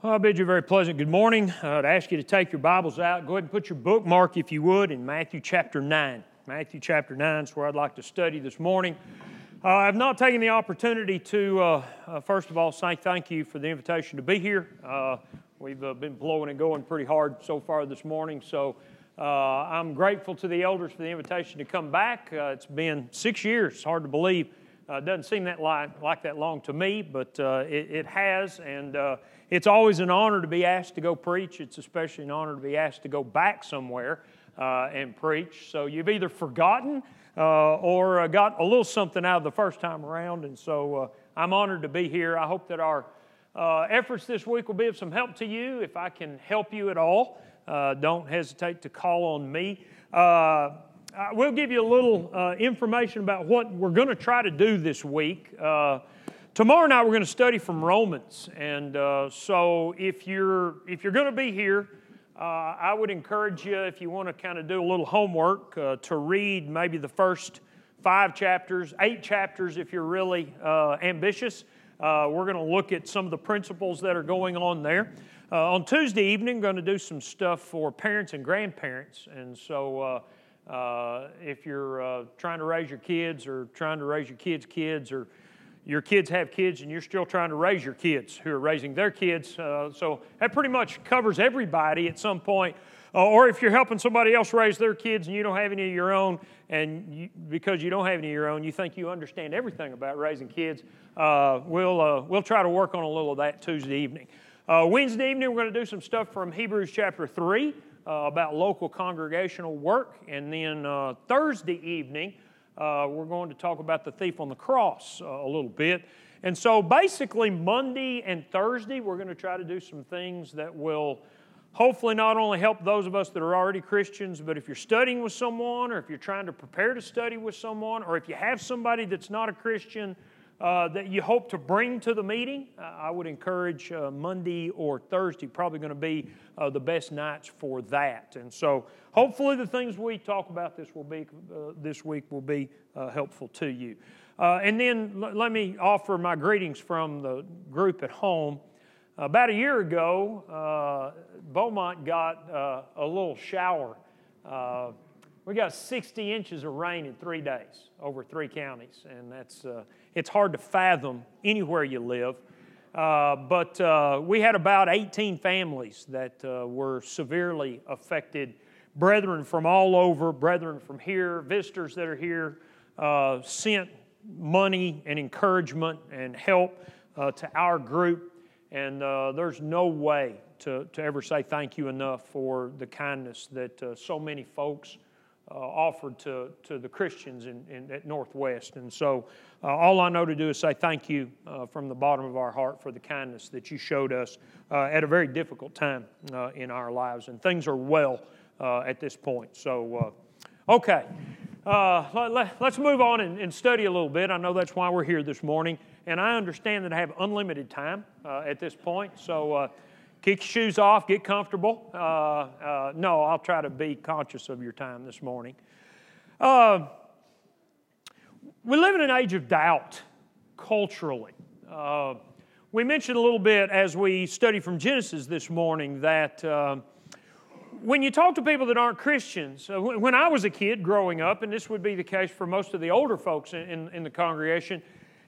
Well, I bid you a very pleasant good morning. I'd ask you to take your Bibles out. Go ahead and put your bookmark, if you would, in Matthew chapter 9. Matthew chapter 9 is where I'd like to study this morning. Uh, I've not taken the opportunity to, uh, uh first of all, say thank you for the invitation to be here. Uh, we've uh, been blowing and going pretty hard so far this morning, so I'm grateful to the elders for the invitation to come back. it's been six years, it's hard to believe. It doesn't seem that like, that long to me, but it, it, has, and it's always an honor to be asked to go preach. It's especially an honor to be asked to go back somewhere uh, and preach. So you've either forgotten uh, or uh, got a little something out of the first time around. And so uh, I'm honored to be here. I hope that our uh, efforts this week will be of some help to you. If I can help you at all, uh, don't hesitate to call on me. We'll give you a little information about what we're going to try to do this week. Tomorrow night we're going to study from Romans, and uh, so if you're if you're going to be here, uh, I would encourage you if you want to kind of do a little homework uh, to read maybe the first five chapters, eight chapters if you're really uh, ambitious. Uh, we're going to look at some of the principles that are going on there. Uh, on Tuesday evening, going to do some stuff for parents and grandparents, and so. If you're trying to raise your kids or trying to raise your kids' kids or your kids have kids and you're still trying to raise your kids who are raising their kids. Uh, so that pretty much covers everybody at some point. Uh, or if you're helping somebody else raise their kids and you don't have any of your own, and you, because you don't have any of your own, you think you understand everything about raising kids, uh, we'll, uh, we'll try to work on a little of that Tuesday evening. Uh, Wednesday evening, we're going to do some stuff from Hebrews chapter 3 uh, about local congregational work. And then Thursday evening, uh, we're going to talk about the thief on the cross uh, a little bit. And so basically, Monday and Thursday, we're going to try to do some things that will hopefully not only help those of us that are already Christians, but if you're studying with someone, or if you're trying to prepare to study with someone, or if you have somebody that's not a Christian, uh, that you hope to bring to the meeting, uh, I would encourage uh, Monday or Thursday, probably going to be uh, the best nights for that. And so hopefully the things we talk about this, will be, uh, this week will be uh, helpful to you. and then l- let me offer my greetings from the group at home. About a year ago, Beaumont got a little shower we got 60 inches of rain in three days over three counties, and that's it's hard to fathom anywhere you live. Uh, but uh, we had about 18 families that uh, were severely affected. Brethren from all over, brethren from here, visitors that are here, uh, sent money and encouragement and help uh, to our group. And there's no way to, to ever say thank you enough for the kindness that so many folks uh, offered to, to the Christians in, in, at Northwest. And so uh, all I know to do is say thank you uh, from the bottom of our heart for the kindness that you showed us uh, at a very difficult time uh, in our lives. And things are well uh, at this point. So, okay. let, us move on and, and, study a little bit. I know that's why we're here this morning. And I understand that I have unlimited time at this point. So Kick your shoes off, get comfortable. Uh, uh, no, I'll try to be conscious of your time this morning. Uh, we live in an age of doubt culturally. Uh, we mentioned a little bit as we study from Genesis this morning that uh, when you talk to people that aren't Christians, uh, when I was a kid growing up, and this would be the case for most of the older folks in, in, in the congregation,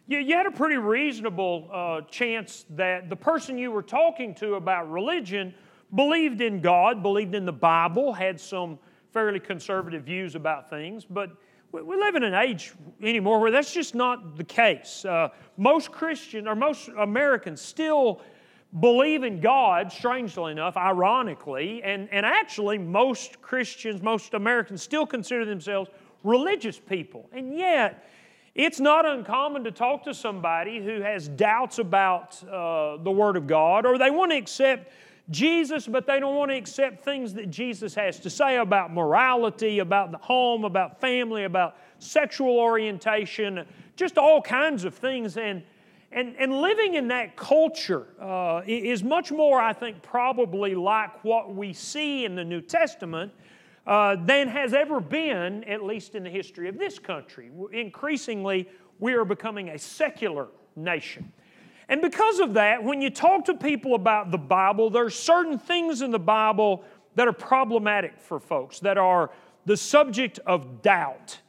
you, you had a pretty reasonable uh, chance that the person you were talking to about religion believed in God, believed in the Bible, had some fairly conservative views about things, but we, live in an age anymore where that's just not the case. Uh, most Christians or most Americans still believe in God, strangely enough, ironically, and, and actually, most Christians, most Americans still consider themselves religious people. And yet, it's not uncommon to talk to somebody who has doubts about uh, the Word of God, or they want to accept Jesus, but they don't want to accept things that Jesus has to say about morality, about the home, about family, about sexual orientation, just all kinds of things. And, and, and living in that culture uh, is much more, I think, probably like what we see in the New Testament uh, than has ever been, at least in the history of this country. Increasingly, we are becoming a secular nation. And because of that, when you talk to people about the Bible, there are certain things in the Bible that are problematic for folks, that are the subject of doubt.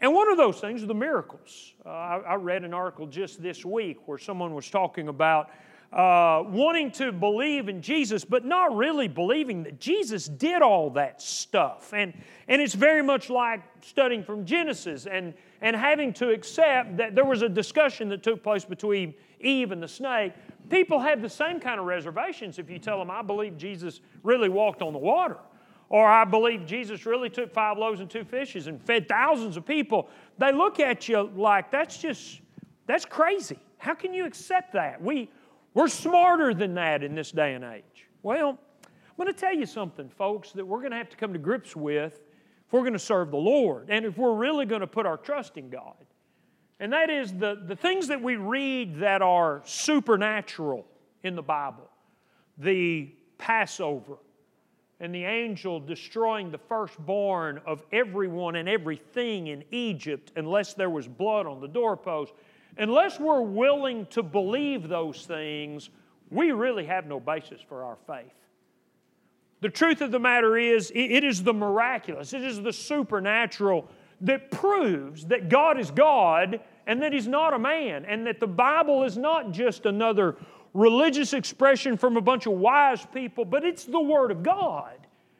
And one of those things are the miracles. Uh, I, I, read an article just this week where someone was talking about uh, wanting to believe in Jesus, but not really believing that Jesus did all that stuff. And, and it's very much like studying from Genesis and, and having to accept that there was a discussion that took place between Eve and the snake. People have the same kind of reservations if you tell them, I believe Jesus really walked on the water. Or I believe Jesus really took five loaves and two fishes and fed thousands of people. They look at you like that's just, that's crazy. How can you accept that? We, we're smarter than that in this day and age. Well, I'm going to tell you something, folks, that we're going to have to come to grips with if we're going to serve the Lord and if we're really going to put our trust in God. And that is the, the things that we read that are supernatural in the Bible the Passover, and the angel destroying the firstborn of everyone and everything in Egypt unless there was blood on the doorpost. Unless we're willing to believe those things, we really have no basis for our faith. The truth of the matter is, it is the miraculous, it is the supernatural that proves that God is God and that He's not a man, and that the Bible is not just another religious expression from a bunch of wise people, but it's the Word of God.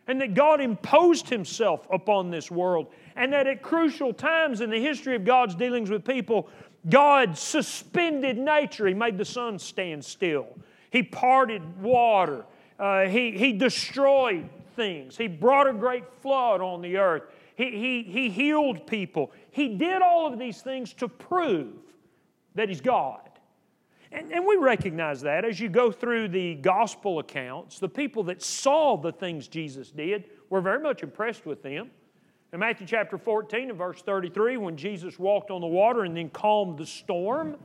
And that God imposed Himself upon this world. And that at crucial times in the history of God's dealings with people, God suspended nature. He made the sun stand still, He parted water, uh, he, he destroyed things, He brought a great flood on the earth. He, he, he healed people. He did all of these things to prove that He's God. And, and we recognize that as you go through the gospel accounts, the people that saw the things Jesus did were very much impressed with them. In Matthew chapter 14 and verse 33, when Jesus walked on the water and then calmed the storm,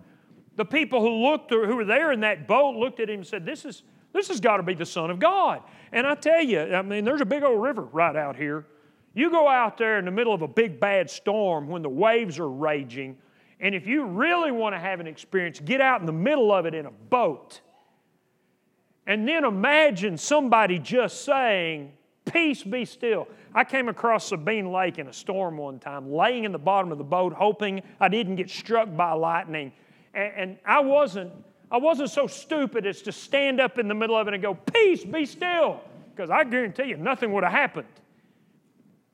the people who looked or who were there in that boat looked at him and said, This is this has got to be the Son of God. And I tell you, I mean, there's a big old river right out here. You go out there in the middle of a big bad storm when the waves are raging, and if you really want to have an experience, get out in the middle of it in a boat. And then imagine somebody just saying, Peace be still. I came across Sabine Lake in a storm one time, laying in the bottom of the boat, hoping I didn't get struck by lightning. And, and I wasn't. I wasn't so stupid as to stand up in the middle of it and go, Peace, be still, because I guarantee you nothing would have happened.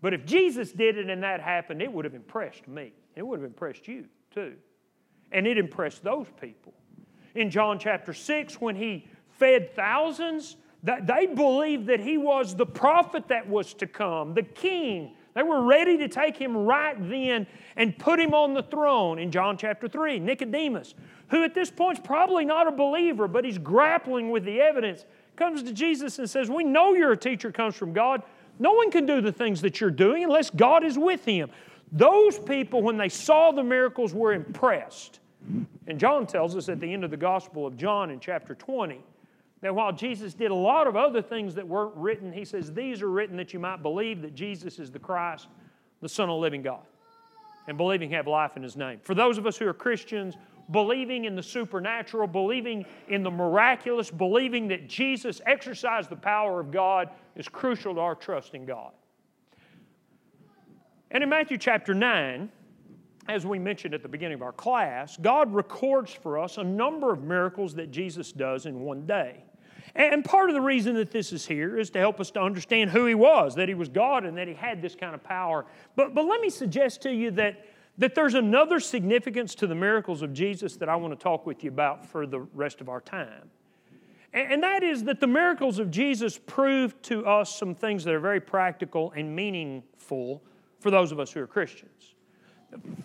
But if Jesus did it and that happened, it would have impressed me. It would have impressed you too. And it impressed those people. In John chapter 6, when he fed thousands, they believed that he was the prophet that was to come, the king. They were ready to take him right then and put him on the throne in John chapter 3. Nicodemus, who at this point is probably not a believer, but he's grappling with the evidence, comes to Jesus and says, We know you're a teacher comes from God. No one can do the things that you're doing unless God is with him. Those people, when they saw the miracles, were impressed. And John tells us at the end of the Gospel of John in chapter 20 that while Jesus did a lot of other things that weren't written, he says, These are written that you might believe that Jesus is the Christ, the Son of the living God, and believing have life in his name. For those of us who are Christians, believing in the supernatural, believing in the miraculous, believing that Jesus exercised the power of God is crucial to our trust in God. And in Matthew chapter 9, as we mentioned at the beginning of our class, God records for us a number of miracles that Jesus does in one day. And part of the reason that this is here is to help us to understand who He was, that He was God and that He had this kind of power. But, but let me suggest to you that, that there's another significance to the miracles of Jesus that I want to talk with you about for the rest of our time. And, that is that the miracles of Jesus prove to us some things that are very practical and meaningful for those of us who are Christians.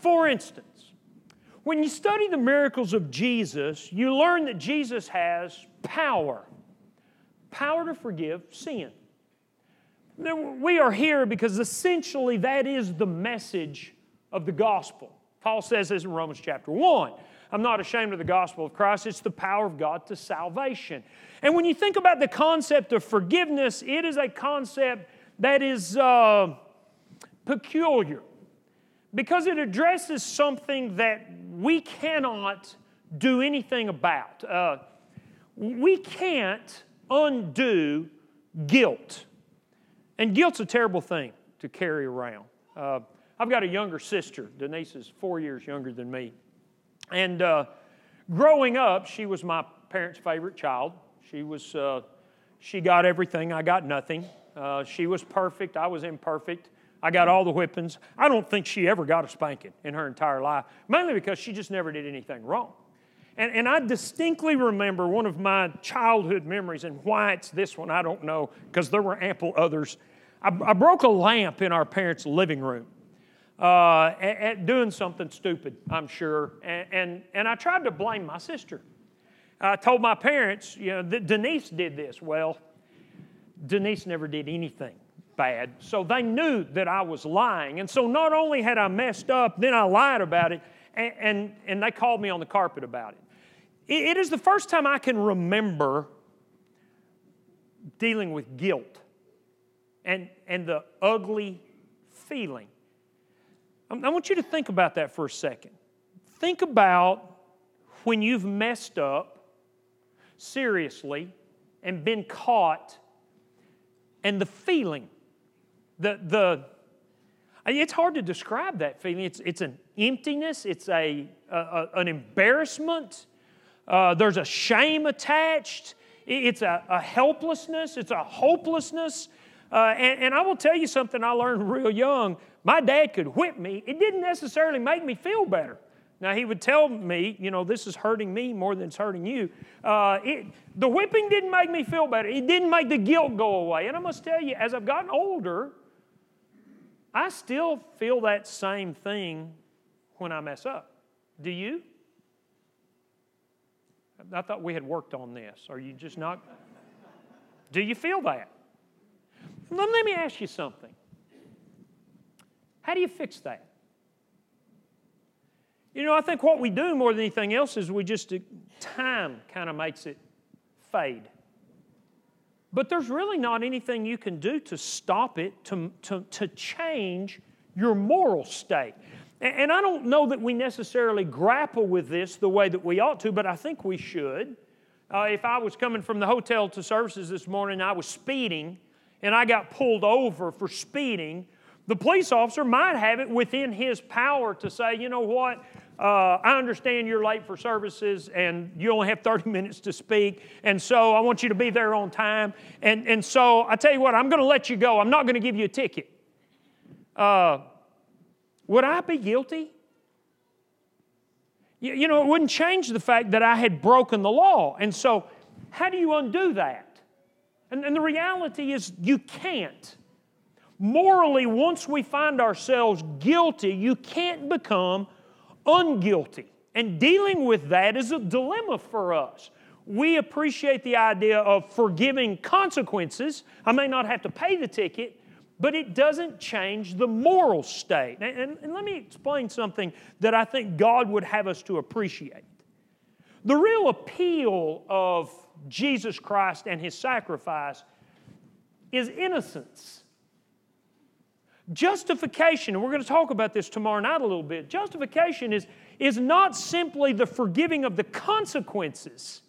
For instance, when you study the miracles of Jesus, you learn that Jesus has power power to forgive sin. We are here because essentially that is the message of the gospel. Paul says this in Romans chapter 1. I'm not ashamed of the gospel of Christ. It's the power of God to salvation. And when you think about the concept of forgiveness, it is a concept that is uh, peculiar because it addresses something that we cannot do anything about. Uh, we can't undo guilt. And guilt's a terrible thing to carry around. Uh, I've got a younger sister. Denise is four years younger than me. And uh, growing up, she was my parents' favorite child. She was, uh, she got everything. I got nothing. Uh, she was perfect. I was imperfect. I got all the whippings. I don't think she ever got a spanking in her entire life, mainly because she just never did anything wrong. And, and I distinctly remember one of my childhood memories, and why it's this one, I don't know, because there were ample others. I, I, broke a lamp in our parents' living room. Uh, at, at, doing something stupid, I'm sure. And, and, and, I tried to blame my sister. I told my parents, you know, that Denise did this. Well, Denise never did anything bad. So they knew that I was lying. And so not only had I messed up, then I lied about it, and, and, and they called me on the carpet about it. it. It is the first time I can remember dealing with guilt and, and the ugly feeling. I want you to think about that for a second. Think about when you've messed up seriously and been caught and the feeling the, the it's hard to describe that feeling. It's, it's an emptiness, it's a, a an embarrassment, uh, there's a shame attached, it's a, a helplessness, it's a hopelessness. Uh, and, and I will tell you something I learned real young. My dad could whip me, it didn't necessarily make me feel better. Now, he would tell me, you know, this is hurting me more than it's hurting you. Uh, it, the whipping didn't make me feel better. It didn't make the guilt go away. And I must tell you, as I've gotten older, I still feel that same thing when I mess up. Do you? I thought we had worked on this. Are you just not? Do you feel that? Let me ask you something. How do you fix that? You know, I think what we do more than anything else is we just, time kind of makes it fade. But there's really not anything you can do to stop it, to, to, to change your moral state. And, and I don't know that we necessarily grapple with this the way that we ought to, but I think we should. Uh, if I was coming from the hotel to services this morning, I was speeding, and I got pulled over for speeding, the police officer might have it within his power to say, you know what, uh, I understand you're late for services and you only have 30 minutes to speak, and so I want you to be there on time. And, and so I tell you what, I'm going to let you go. I'm not going to give you a ticket. Uh, would I be guilty? You, you know, it wouldn't change the fact that I had broken the law. And so, how do you undo that? And, and the reality is, you can't. Morally, once we find ourselves guilty, you can't become unguilty. And dealing with that is a dilemma for us. We appreciate the idea of forgiving consequences. I may not have to pay the ticket, but it doesn't change the moral state. And, and, and, let me explain something that I think God would have us to appreciate. The real appeal of Jesus Christ and His sacrifice is innocence. Justification, and we're going to talk about this tomorrow night a little bit. Justification is, is not simply the forgiving of the consequences.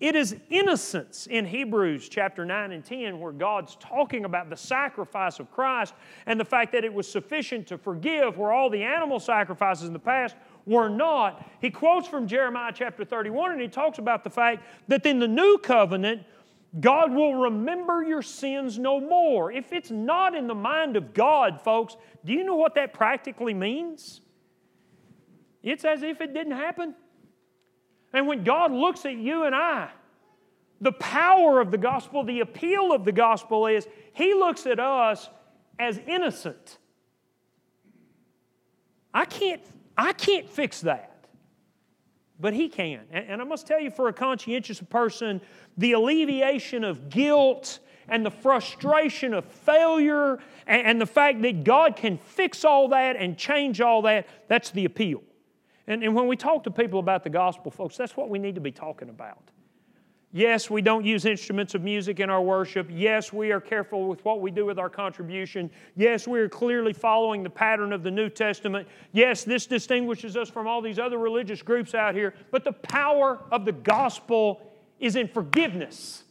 It is innocence in Hebrews chapter 9 and 10, where God's talking about the sacrifice of Christ and the fact that it was sufficient to forgive, where all the animal sacrifices in the past were not. He quotes from Jeremiah chapter 31 and he talks about the fact that in the new covenant, God will remember your sins no more. If it's not in the mind of God, folks, do you know what that practically means? It's as if it didn't happen. And when God looks at you and I, the power of the gospel, the appeal of the gospel is He looks at us as innocent. I can't, I can't fix that but he can. And I must tell you, for a conscientious person, the alleviation of guilt and the frustration of failure and the fact that God can fix all that and change all that, that's the appeal. And, and when we talk to people about the gospel, folks, that's what we need to be talking about. Yes, we don't use instruments of music in our worship. Yes, we are careful with what we do with our contribution. Yes, we are clearly following the pattern of the New Testament. Yes, this distinguishes us from all these other religious groups out here. But the power of the gospel is in forgiveness,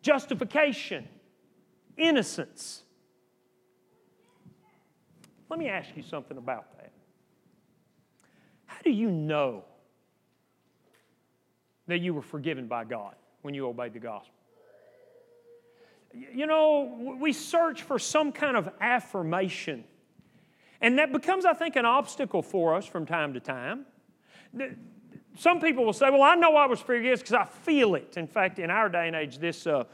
justification, innocence. Let me ask you something about that. How do you know that you were forgiven by God when you obeyed the gospel? You know, we search for some kind of affirmation. And that becomes, I think, an obstacle for us from time to time. Some people will say, Well, I know I was forgiven because I feel it. In fact, in our day and age, this, uh,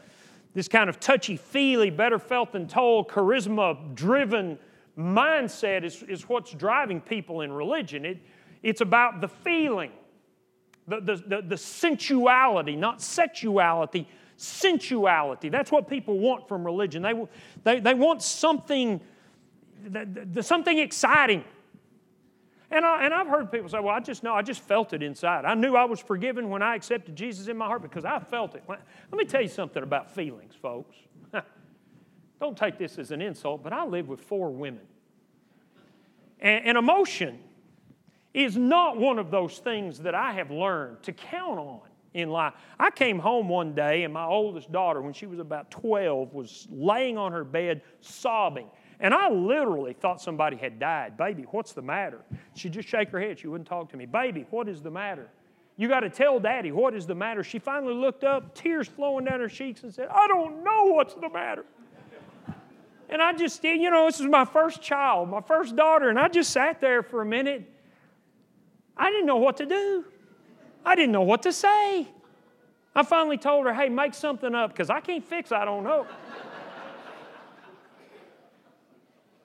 this kind of touchy feely, better felt than told, charisma driven mindset is, is what's driving people in religion. It, it's about the feeling, the, the, the, the sensuality, not sexuality, sensuality. That's what people want from religion. They, they, they want something, the, the, something exciting. And, I, and I've heard people say, well, I just know, I just felt it inside. I knew I was forgiven when I accepted Jesus in my heart because I felt it. Let me tell you something about feelings, folks. Don't take this as an insult, but I live with four women. And, and emotion is not one of those things that I have learned to count on in life. I came home one day and my oldest daughter, when she was about 12, was laying on her bed sobbing. And I literally thought somebody had died. Baby, what's the matter? She'd just shake her head. She wouldn't talk to me. Baby, what is the matter? You got to tell daddy what is the matter. She finally looked up, tears flowing down her cheeks, and said, I don't know what's the matter. And I just, you know, this was my first child, my first daughter, and I just sat there for a minute. I didn't know what to do. I didn't know what to say. I finally told her, hey, make something up because I can't fix I don't know.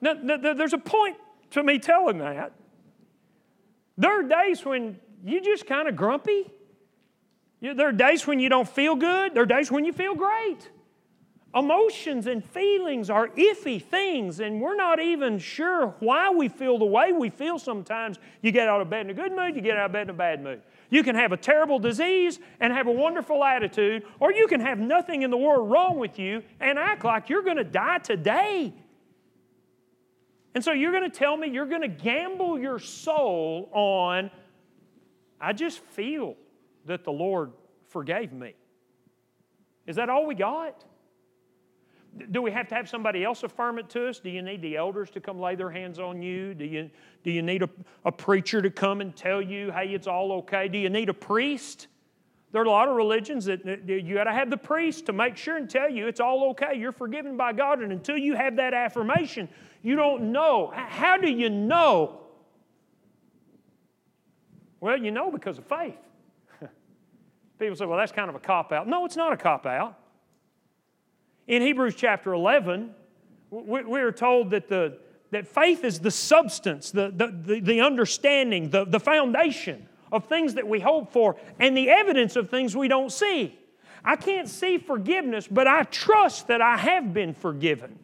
now, there's a point to me telling that. There are days when you just kind of grumpy. There are days when you don't feel good. There are days when you feel great. Emotions and feelings are iffy things, and we're not even sure why we feel the way we feel sometimes. You get out of bed in a good mood, you get out of bed in a bad mood. You can have a terrible disease and have a wonderful attitude, or you can have nothing in the world wrong with you and act like you're going to die today. And so you're going to tell me you're going to gamble your soul on, I just feel that the Lord forgave me. Is that all we got? Do we have to have somebody else affirm it to us? Do you need the elders to come lay their hands on you? Do you, do you need a, a preacher to come and tell you, hey, it's all okay? Do you need a priest? There are a lot of religions that, you got to have the priest to make sure and tell you it's all okay. You're forgiven by God. And until you have that affirmation, you don't know. How do you know? Well, you know because of faith. People say, well, that's kind of a cop out. No, it's not a cop out. In Hebrews chapter 11, we are told that, the, that faith is the substance, the, the, the understanding, the, the foundation of things that we hope for, and the evidence of things we don't see. I can't see forgiveness, but I trust that I have been forgiven.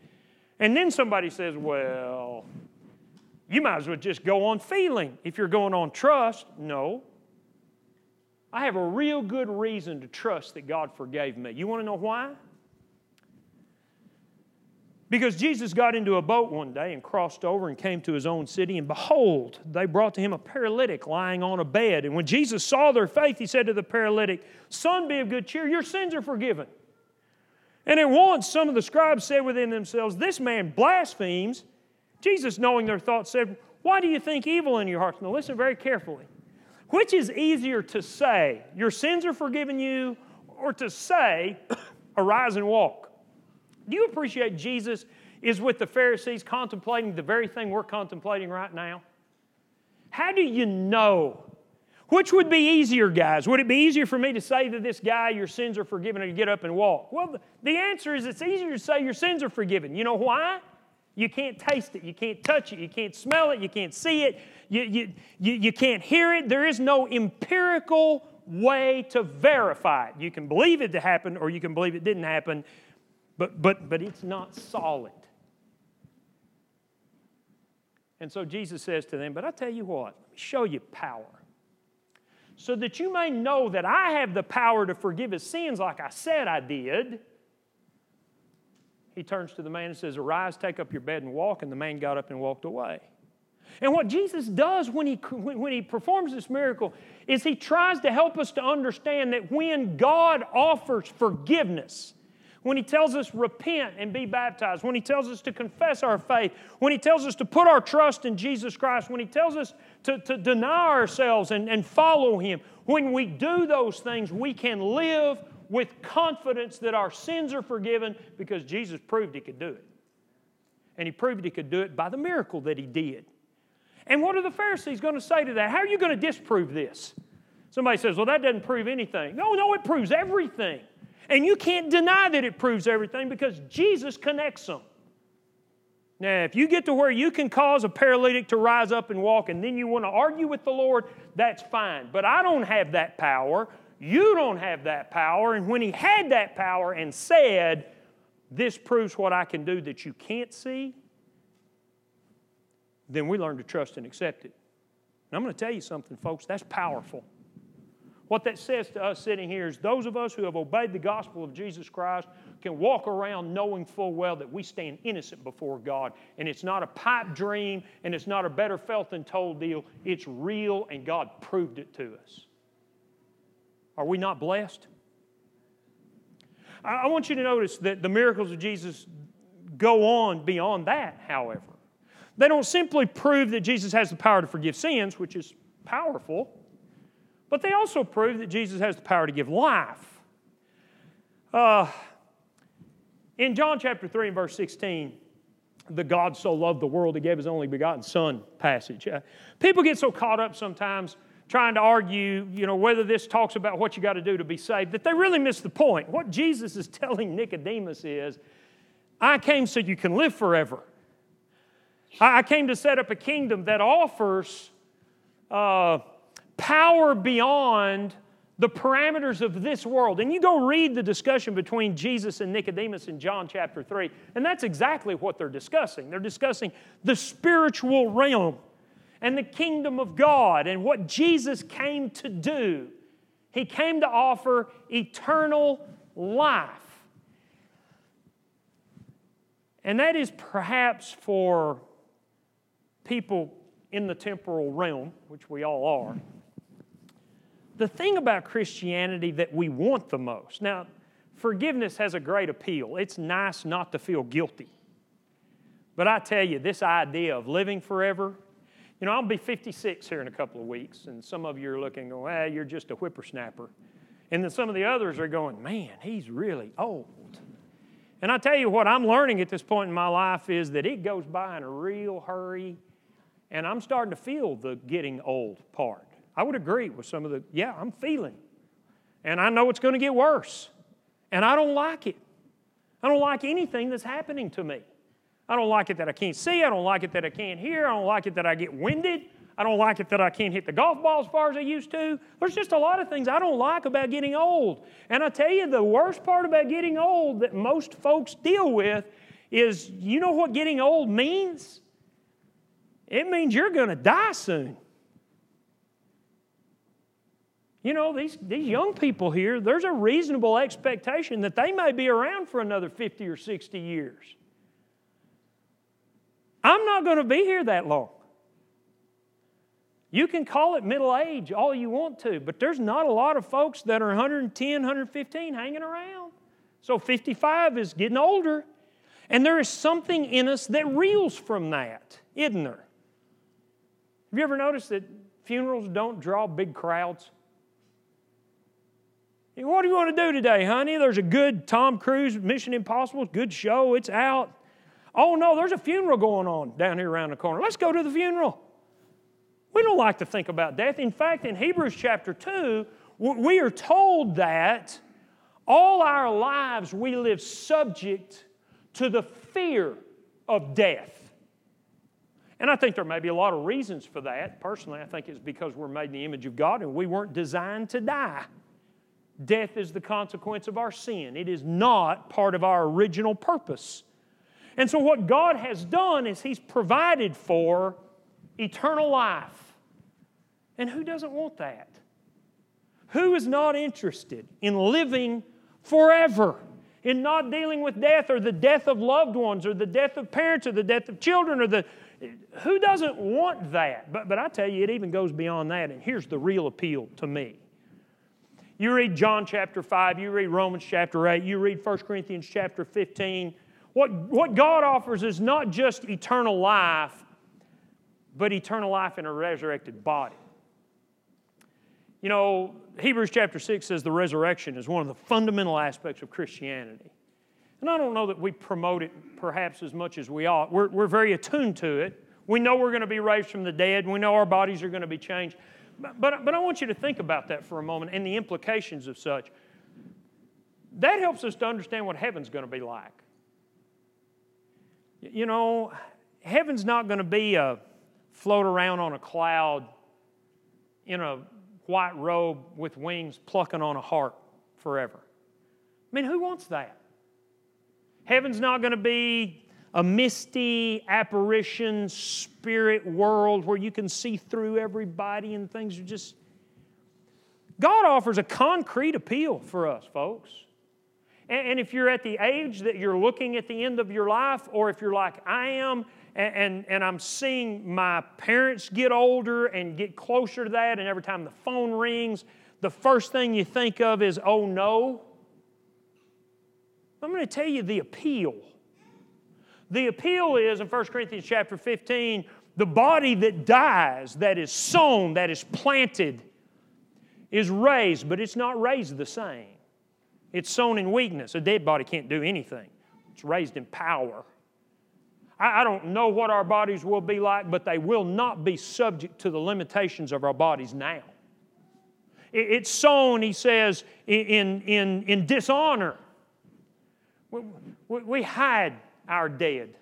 And then somebody says, Well, you might as well just go on feeling if you're going on trust. No. I have a real good reason to trust that God forgave me. You want to know why? Because Jesus got into a boat one day and crossed over and came to his own city, and behold, they brought to him a paralytic lying on a bed. And when Jesus saw their faith, he said to the paralytic, Son, be of good cheer, your sins are forgiven. And at once some of the scribes said within themselves, This man blasphemes. Jesus, knowing their thoughts, said, Why do you think evil in your hearts? Now listen very carefully. Which is easier to say, Your sins are forgiven you, or to say, Arise and walk? Do you appreciate Jesus is with the Pharisees contemplating the very thing we're contemplating right now? How do you know? Which would be easier, guys? Would it be easier for me to say to this guy, Your sins are forgiven, and to get up and walk? Well, the answer is it's easier to say your sins are forgiven. You know why? You can't taste it, you can't touch it, you can't smell it, you can't see it, you, you, you, you can't hear it. There is no empirical way to verify it. You can believe it happened or you can believe it didn't happen, but, but, but it's not solid. And so Jesus says to them, But I tell you what, let me show you power. so that you may know that I have the power to forgive his sins like I said I did. He turns to the man and says, Arise, take up your bed and walk. And the man got up and walked away. And what Jesus does when he, when he performs this miracle is he tries to help us to understand that when God offers forgiveness, when he tells us repent and be baptized, when he tells us to confess our faith, when he tells us to put our trust in Jesus Christ, when he tells us to, to deny ourselves and, and follow him, when we do those things, we can live with confidence that our sins are forgiven because Jesus proved he could do it. And he proved he could do it by the miracle that he did. And what are the Pharisees going to say to that? How are you going to disprove this? Somebody says, well, that doesn't prove anything. No, no, it proves everything. And you can't deny that it proves everything because Jesus connects them. Now, if you get to where you can cause a paralytic to rise up and walk and then you want to argue with the Lord, that's fine. But I don't have that power. You don't have that power. And when he had that power and said, This proves what I can do that you can't see, then we learn to trust and accept it. And I'm going to tell you something, folks, that's powerful. What that says to us sitting here is those of us who have obeyed the gospel of Jesus Christ can walk around knowing full well that we stand innocent before God. And it's not a pipe dream and it's not a better felt than told deal. It's real and God proved it to us. Are we not blessed? I want you to notice that the miracles of Jesus go on beyond that, however. They don't simply prove that Jesus has the power to forgive sins, which is powerful, but they also prove that Jesus has the power to give life. Uh, in John chapter 3 and verse 16, the God so loved the world, he gave his only begotten Son passage. Uh, people get so caught up sometimes trying to argue, you know, whether this talks about what you got to do to be saved, that they really miss the point. What Jesus is telling Nicodemus is, I came so you can live forever. I came to set up a kingdom that offers uh, power beyond the parameters of this world. And you go read the discussion between Jesus and Nicodemus in John chapter 3, and that's exactly what they're discussing. They're discussing the spiritual realm and the kingdom of God and what Jesus came to do. He came to offer eternal life. And that is perhaps for people in the temporal realm, which we all are, the thing about Christianity that we want the most. Now, forgiveness has a great appeal. It's nice not to feel guilty. But I tell you, this idea of living forever, you know, I'll be 56 here in a couple of weeks, and some of you are looking, going, ah, you're just a whippersnapper. And then some of the others are going, man, he's really old. And I tell you what I'm learning at this point in my life is that it goes by in a real hurry and I'm starting to feel the getting old part. I would agree with some of the, yeah, I'm feeling. And I know it's going to get worse. And I don't like it. I don't like anything that's happening to me. I don't like it that I can't see. I don't like it that I can't hear. I don't like it that I get winded. I don't like it that I can't hit the golf ball as far as I used to. There's just a lot of things I don't like about getting old. And I tell you, the worst part about getting old that most folks deal with is you know what getting old means? it means you're going to die soon. You know, these, these young people here, there's a reasonable expectation that they may be around for another 50 or 60 years. I'm not going to be here that long. You can call it middle age all you want to, but there's not a lot of folks that are 110, 115 hanging around. So 55 is getting older. And there is something in us that reels from that, isn't there? Have you ever noticed that funerals don't draw big crowds? What do you want to do today, honey? There's a good Tom Cruise Mission Impossible, good show, it's out. Oh no, there's a funeral going on down here around the corner. Let's go to the funeral. We don't like to think about death. In fact, in Hebrews chapter 2, we are told that all our lives we live subject to the fear of death. And I think there may be a lot of reasons for that. Personally, I think it's because we're made in the image of God and we weren't designed to die. Death is the consequence of our sin, it is not part of our original purpose. And so, what God has done is He's provided for eternal life. And who doesn't want that? Who is not interested in living forever? In not dealing with death or the death of loved ones or the death of parents or the death of children or the. Who doesn't want that? But, but I tell you, it even goes beyond that. And here's the real appeal to me. You read John chapter 5, you read Romans chapter 8, you read 1 Corinthians chapter 15. What, what God offers is not just eternal life, but eternal life in a resurrected body. You know, Hebrews chapter 6 says the resurrection is one of the fundamental aspects of Christianity. And I don't know that we promote it perhaps as much as we ought. We're, we're very attuned to it. We know we're going to be raised from the dead. We know our bodies are going to be changed. But, but, I want you to think about that for a moment and the implications of such. That helps us to understand what heaven's going to be like. You know, heaven's not going to be a float around on a cloud in a white robe with wings plucking on a harp forever. I mean, who wants that? Heaven's not going to be a misty apparition spirit world where you can see through everybody and things are just. God offers a concrete appeal for us, folks. And, if you're at the age that you're looking at the end of your life, or if you're like I am, and, and, and, I'm seeing my parents get older and get closer to that, and every time the phone rings, the first thing you think of is, oh no. I'm going to tell you the appeal. The appeal is in 1 Corinthians chapter 15 the body that dies, that is sown, that is planted, is raised, but it's not raised the same. It's sown in weakness. A dead body can't do anything, it's raised in power. I, I don't know what our bodies will be like, but they will not be subject to the limitations of our bodies now. It, it's sown, he says, in, in, in dishonor. We, we, we hide our dead.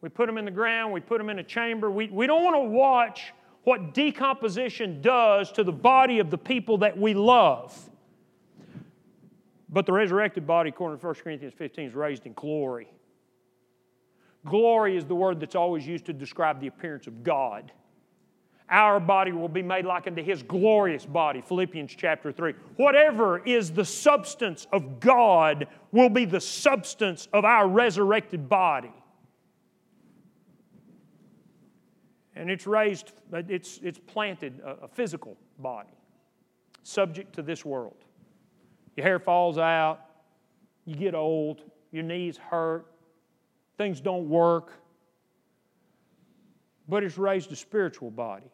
We put them in the ground, we put them in a chamber. We, we don't want to watch what decomposition does to the body of the people that we love. But the resurrected body, according to 1 Corinthians 15, is raised in glory. Glory is the word that's always used to describe the appearance of God. Our body will be made like unto his glorious body, Philippians chapter 3. Whatever is the substance of God will be the substance of our resurrected body. And it's raised, it's, it's planted a, a physical body, subject to this world. Your hair falls out, you get old, your knees hurt, things don't work, but it's raised a spiritual body.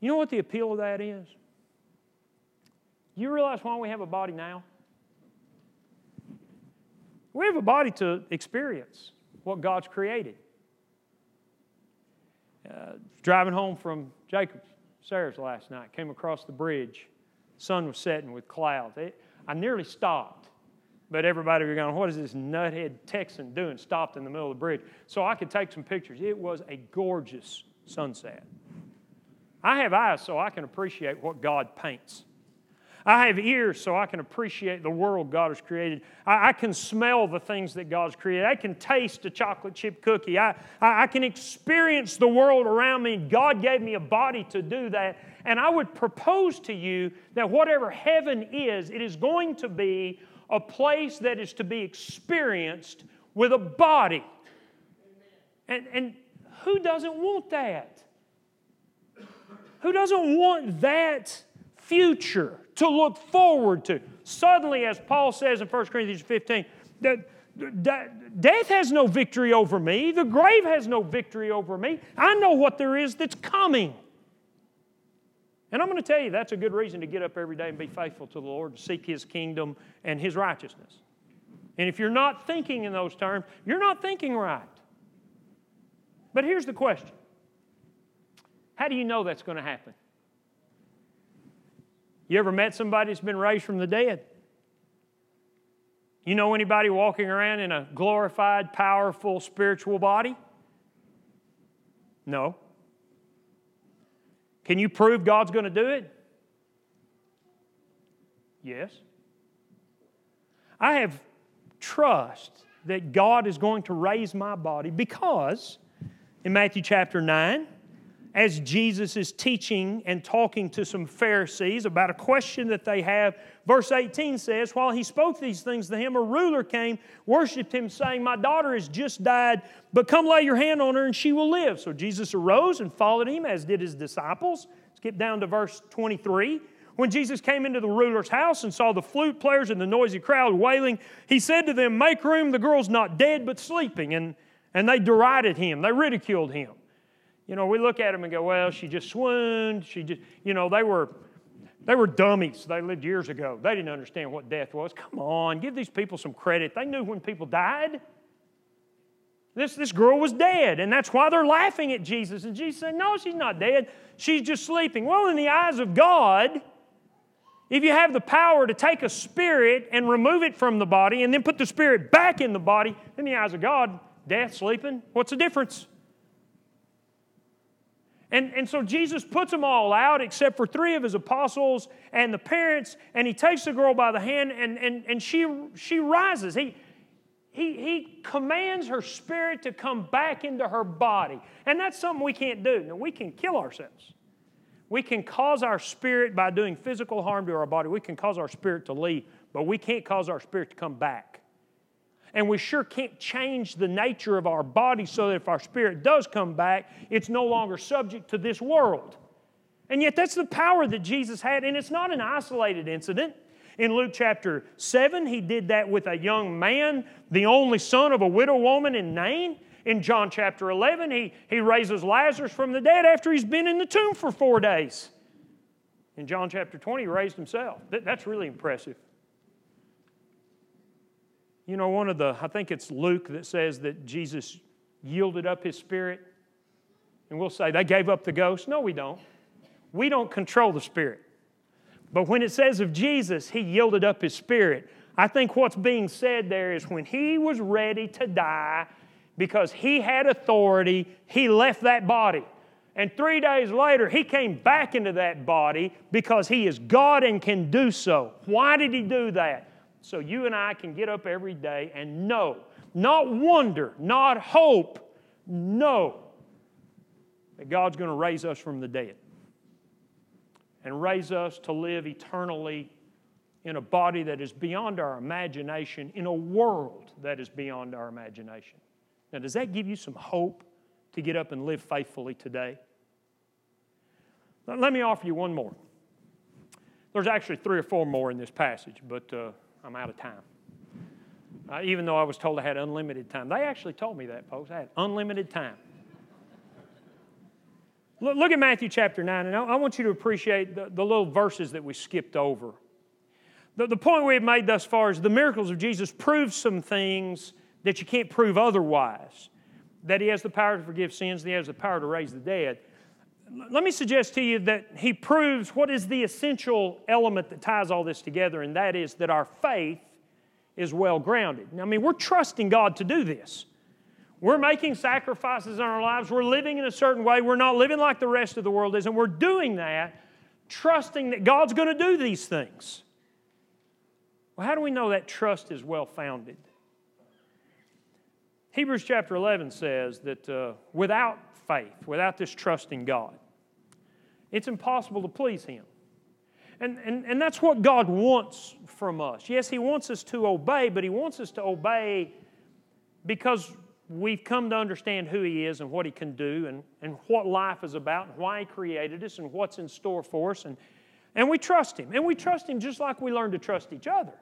You know what the appeal of that is? You realize why we have a body now? We have a body to experience what God's created. Uh, driving home from Jacob's, Sayers last night, came across the bridge. Sun was setting with clouds. It, I nearly stopped but everybody was going, what is this nuthead Texan doing stopped in the middle of the bridge? So I could take some pictures. It was a gorgeous sunset. I have eyes so I can appreciate what God paints. I have ears so I can appreciate the world God has created. I, I, can smell the things that God's created. I can taste a chocolate chip cookie. I, I, I can experience the world around me. God gave me a body to do that. And I would propose to you that whatever heaven is, it is going to be a place that is to be experienced with a body. And, and who doesn't want that? Who doesn't want that future to look forward to? Suddenly, as Paul says in 1 Corinthians 15, that death has no victory over me, the grave has no victory over me. I know what there is that's coming. And I'm going to tell you, that's a good reason to get up every day and be faithful to the Lord, to seek His kingdom and His righteousness. And if you're not thinking in those terms, you're not thinking right. But here's the question How do you know that's going to happen? You ever met somebody that's been raised from the dead? You know anybody walking around in a glorified, powerful, spiritual body? No. Can you prove God's going to do it? Yes. I have trust that God is going to raise my body because in Matthew chapter 9, as Jesus is teaching and talking to some Pharisees about a question that they have. Verse 18 says, While he spoke these things to him, a ruler came, worshiped him, saying, My daughter has just died, but come lay your hand on her and she will live. So Jesus arose and followed him, as did his disciples. Skip down to verse 23. When Jesus came into the ruler's house and saw the flute players and the noisy crowd wailing, he said to them, Make room, the girl's not dead, but sleeping. And, and they derided him, they ridiculed him. You know, we look at them and go, well, she just swooned. She just, you know, they were, they were dummies. They lived years ago. They didn't understand what death was. Come on, give these people some credit. They knew when people died. This, this girl was dead, and that's why they're laughing at Jesus. And Jesus said, No, she's not dead. She's just sleeping. Well, in the eyes of God, if you have the power to take a spirit and remove it from the body and then put the spirit back in the body, in the eyes of God, death, sleeping, what's the difference? And, and so Jesus puts them all out except for three of his apostles and the parents, and he takes the girl by the hand and, and, and she, she rises. He, he, he commands her spirit to come back into her body. And that's something we can't do. Now, we can kill ourselves. We can cause our spirit by doing physical harm to our body. We can cause our spirit to leave, but we can't cause our spirit to come back and we sure can't change the nature of our body so that if our spirit does come back, it's no longer subject to this world. And yet, that's the power that Jesus had, and it's not an isolated incident. In Luke chapter 7, he did that with a young man, the only son of a widow woman in Nain. In John chapter 11, he, he raises Lazarus from the dead after he's been in the tomb for four days. In John chapter 20, he raised himself. That, that's really impressive. You know, one of the, I think it's Luke that says that Jesus yielded up his spirit. And we'll say they gave up the ghost. No, we don't. We don't control the spirit. But when it says of Jesus, he yielded up his spirit, I think what's being said there is when he was ready to die, because he had authority, he left that body. And three days later, he came back into that body because he is God and can do so. Why did he do that? So you and I can get up every day and know, not wonder, not hope, know that God's going to raise us from the dead and raise us to live eternally in a body that is beyond our imagination, in a world that is beyond our imagination. Now, does that give you some hope to get up and live faithfully today? Let me offer you one more. There's actually three or four more in this passage, but uh, I'm out of time. Uh, even though I was told I had unlimited time. They actually told me that, folks. I had unlimited time. Look, look at Matthew chapter 9, and I, I want you to appreciate the, the, little verses that we skipped over. The, the point we have made thus far is the miracles of Jesus prove some things that you can't prove otherwise. That he has the power to forgive sins, and he has the power to raise the dead let me suggest to you that he proves what is the essential element that ties all this together, and that is that our faith is well grounded. I mean, we're trusting God to do this. We're making sacrifices in our lives. We're living in a certain way. We're not living like the rest of the world is, and we're doing that trusting that God's going to do these things. Well, how do we know that trust is well founded? Hebrews chapter 11 says that uh, without faith, without this trust in God, it's impossible to please Him. And, and, and that's what God wants from us. Yes, He wants us to obey, but He wants us to obey because we've come to understand who He is and what He can do and, and what life is about and why He created us and what's in store for us. And, and we trust Him. And we trust Him just like we learn to trust each other.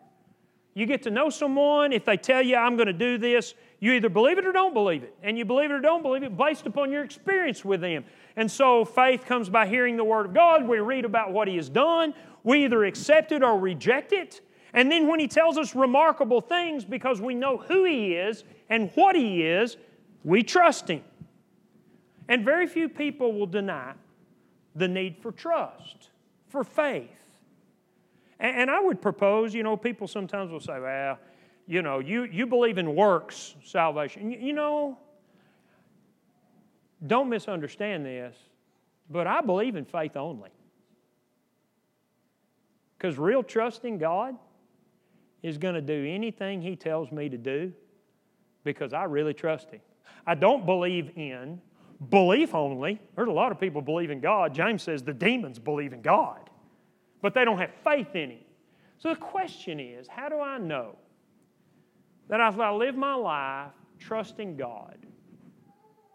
You get to know someone, if they tell you, I'm going to do this, you either believe it or don't believe it. And you believe it or don't believe it based upon your experience with them. And so faith comes by hearing the Word of God. We read about what He has done. We either accept it or reject it. And then when He tells us remarkable things because we know who He is and what He is, we trust Him. And very few people will deny the need for trust, for faith. And, I would propose, you know, people sometimes will say, well, you know, you, you believe in works salvation. You know, don't misunderstand this, but I believe in faith only. Because real trust in God is going to do anything He tells me to do because I really trust Him. I don't believe in belief only. There's a lot of people believe in God. James says the demons believe in God, but they don't have faith in Him. So the question is how do I know that as I live my life trusting God,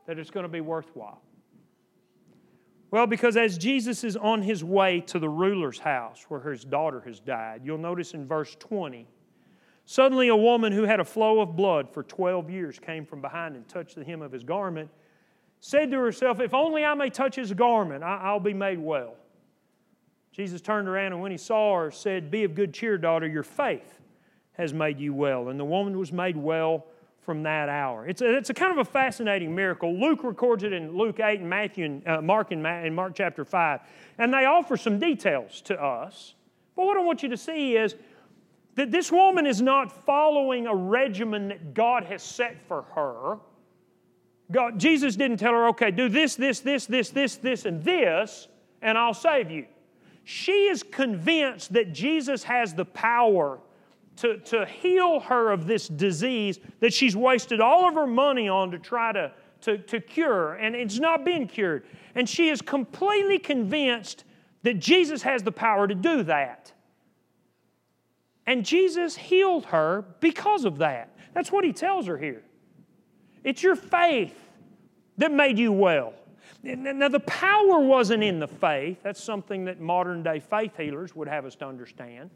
that it's going to be worthwhile? Well, because as Jesus is on his way to the ruler's house where his daughter has died, you'll notice in verse 20, suddenly a woman who had a flow of blood for 12 years came from behind and touched the hem of his garment, said to herself, If only I may touch his garment, I'll be made well. Jesus turned around and when he saw her, said, Be of good cheer, daughter, your faith has made you well. And the woman was made well from that hour. It's a, it's a kind of a fascinating miracle. Luke records it in Luke 8 and Matthew and uh, Mark in, in Mark chapter 5. And they offer some details to us. But what I want you to see is that this woman is not following a regimen that God has set for her. God, Jesus didn't tell her, okay, do this, this, this, this, this, this, and this, and I'll save you. She is convinced that Jesus has the power to, to heal her of this disease that she's wasted all of her money on to try to, to, to cure, and it's not been cured. And she is completely convinced that Jesus has the power to do that. And Jesus healed her because of that. That's what he tells her here. It's your faith that made you well. Now, the power wasn't in the faith. That's something that modern day faith healers would have us to understand.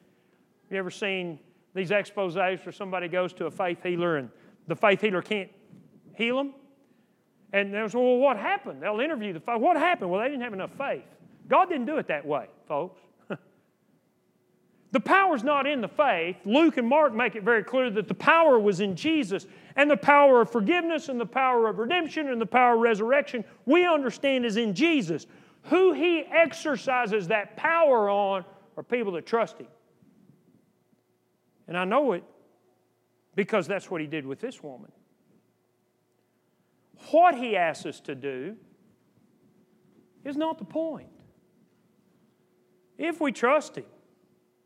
You ever seen these exposes where somebody goes to a faith healer and the faith healer can't heal them. And they'll say, well, what happened? They'll interview the faith. What happened? Well, they didn't have enough faith. God didn't do it that way, folks. The power's not in the faith. Luke and Mark make it very clear that the power was in Jesus. And the power of forgiveness and the power of redemption and the power of resurrection, we understand is in Jesus. Who he exercises that power on are people that trust him. And I know it because that's what he did with this woman. What he asks us to do is not the point. If we trust him,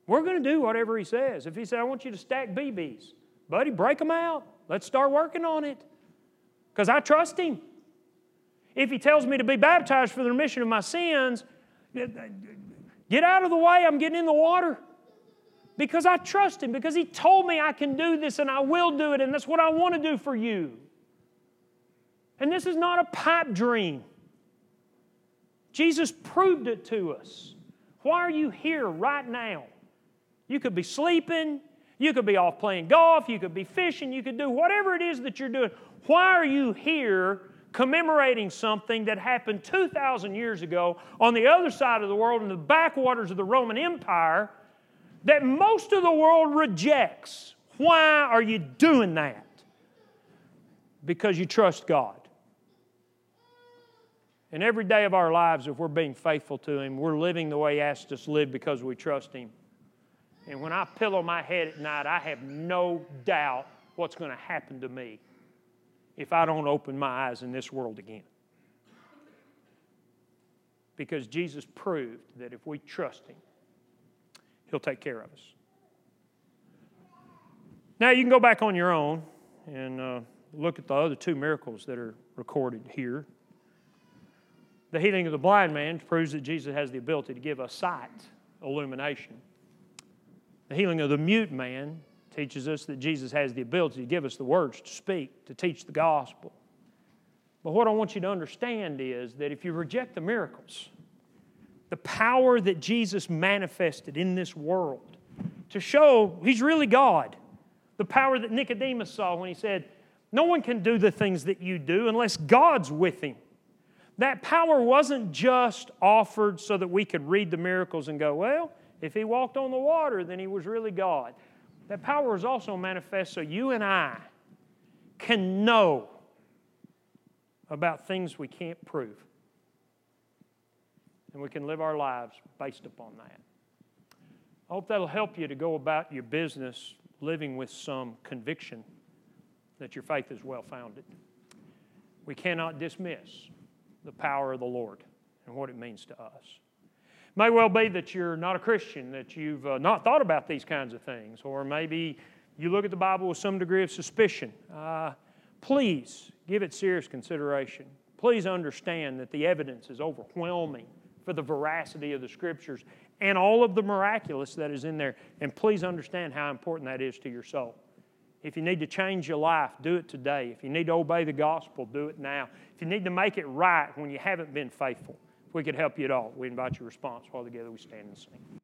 we're going to do whatever he says. If he said, I want you to stack BBs, buddy, break them out. Let's start working on it because I trust him. If he tells me to be baptized for the remission of my sins, get out of the way, I'm getting in the water because I trust Him, because He told me I can do this and I will do it, and that's what I want to do for you. And this is not a pipe dream. Jesus proved it to us. Why are you here right now? You could be sleeping, you could be off playing golf, you could be fishing, you could do whatever it is that you're doing. Why are you here commemorating something that happened 2,000 years ago on the other side of the world in the backwaters of the Roman Empire? that most of the world rejects. Why are you doing that? Because you trust God. And every day of our lives, if we're being faithful to Him, we're living the way He asked us to live because we trust Him. And when I pillow my head at night, I have no doubt what's going to happen to me if I don't open my eyes in this world again. Because Jesus proved that if we trust Him, He'll take care of us. Now, you can go back on your own and uh, look at the other two miracles that are recorded here. The healing of the blind man proves that Jesus has the ability to give us sight, illumination. The healing of the mute man teaches us that Jesus has the ability to give us the words to speak, to teach the gospel. But what I want you to understand is that if you reject the miracles, the power that Jesus manifested in this world to show He's really God. The power that Nicodemus saw when he said, No one can do the things that you do unless God's with him. That power wasn't just offered so that we could read the miracles and go, Well, if He walked on the water, then He was really God. That power is also manifest so you and I can know about things we can't prove and we can live our lives based upon that. I hope that'll help you to go about your business living with some conviction that your faith is well founded. We cannot dismiss the power of the Lord and what it means to us. May well be that you're not a Christian, that you've uh, not thought about these kinds of things, or maybe you look at the Bible with some degree of suspicion. Uh, please give it serious consideration. please understand that the evidence is overwhelming for the veracity of the Scriptures and all of the miraculous that is in there. And please understand how important that is to your soul. If you need to change your life, do it today. If you need to obey the gospel, do it now. If you need to make it right when you haven't been faithful, we could help you at all, we invite your response while together we stand and sing.